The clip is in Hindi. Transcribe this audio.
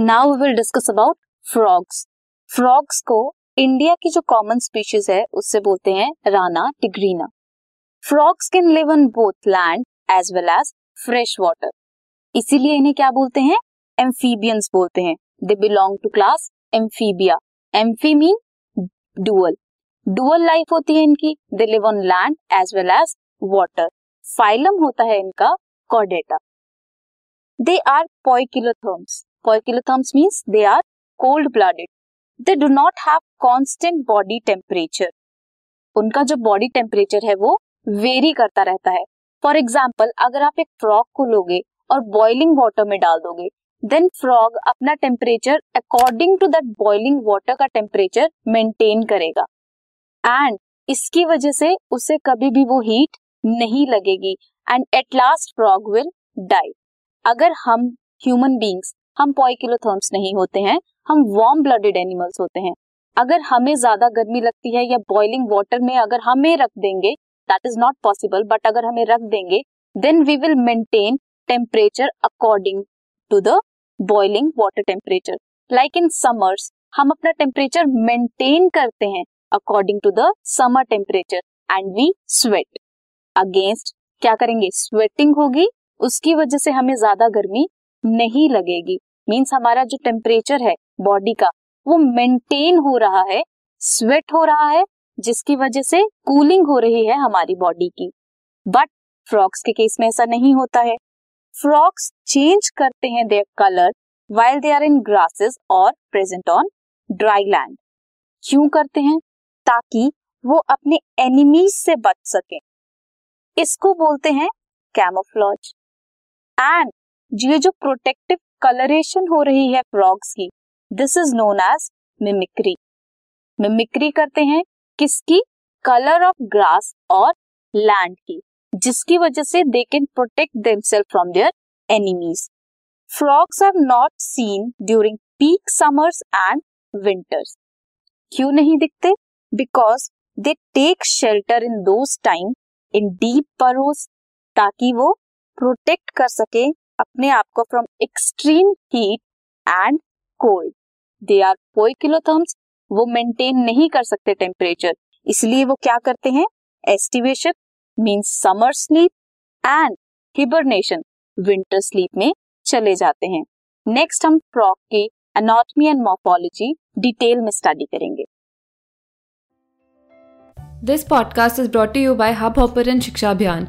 Now we will discuss about frogs frogs को इंडिया की जो कॉमन स्पीशीज है, उससे बोलते हैं Rana tigrina. Frogs can live on both land as well as fresh water इसीलिए इन्हें क्या बोलते हैं? एम्फीबियंस बोलते हैं। They belong to class amphibia amphi mean dual dual life होती है इनकी। They live on land as well as water phylum होता है इनका chordata they are poikilotherms poikilotherms means they are cold blooded they do not have constant body temperature उनका जो बॉडी टेम्परेचर है वो वेरी करता रहता है. फॉर एग्ज़ाम्पल अगर आप एक फ्रॉग को लोगे और बॉइलिंग वाटर में डाल दोगे देन फ्रॉग अपना temperature according to that boiling water का टेम्परेचर मेंटेन करेगा. एंड इसकी वजह से उसे कभी भी वो हीट नहीं लगेगी. And at last frog will die अगर हम ह्यूमन बींग्स हम पॉइकिलोथर्म्स नहीं होते हैं, हम वार्म ब्लडेड एनिमल्स होते हैं। अगर हमें ज़्यादा गर्मी लगती है या बॉइलिंग वाटर में अगर हमें रख देंगे that is not possible but अगर हमें रख देंगे then we will maintain temperature according to the boiling water temperature like in summers हम अपना टेम्परेचर मेंटेन करते हैं according to the summer temperature and we sweat against क्या करेंगे? स्वेटिंग होगी, उसकी वजह से हमें ज़्यादा गर्मी नहीं लगेगी। मीन्स हमारा जो टेम्परेचर है बॉडी का, वो मेंटेन हो रहा है स्वेट हो रहा है, जिसकी वजह से कूलिंग हो रही है हमारी बॉडी की। बट फ्रॉक्स के केस में ऐसा नहीं होता है। फ्रॉक्स चेंज करते हैं their colour while they are in grasses और प्रेजेंट ऑन ड्राई लैंड क्यों करते हैं? ताकि वो अपने एनिमीज से बच सके। इसको बोलते हैं कैमोफ्लॉज एंड ये जो प्रोटेक्टिव कलरेशन हो रही है फ्रॉग्स की. This is known as mimicry mimicry करते हैं किसकी? कलर ऑफ़ ग्रास और लैंड की, जिसकी वजह से they can protect themselves from their enemies frogs are not seen during peak summers and winters क्यों नहीं दिखते? Because they take shelter in those time in deep burrows ताकि वो प्रोटेक्ट कर सके अपने आप को from extreme heat and cold they are poikilotherms वो मेंटेन नहीं कर सकते टेम्परेचर इसलिए वो क्या करते हैं? Aestivation means summer sleep and hibernation winter sleep में चले जाते हैं. नेक्स्ट हम फ्रॉक की एनाटॉमी एंड मॉर्फोलॉजी डिटेल में स्टडी करेंगे. This podcast is brought you by Hubhopper Shiksha Abhiyan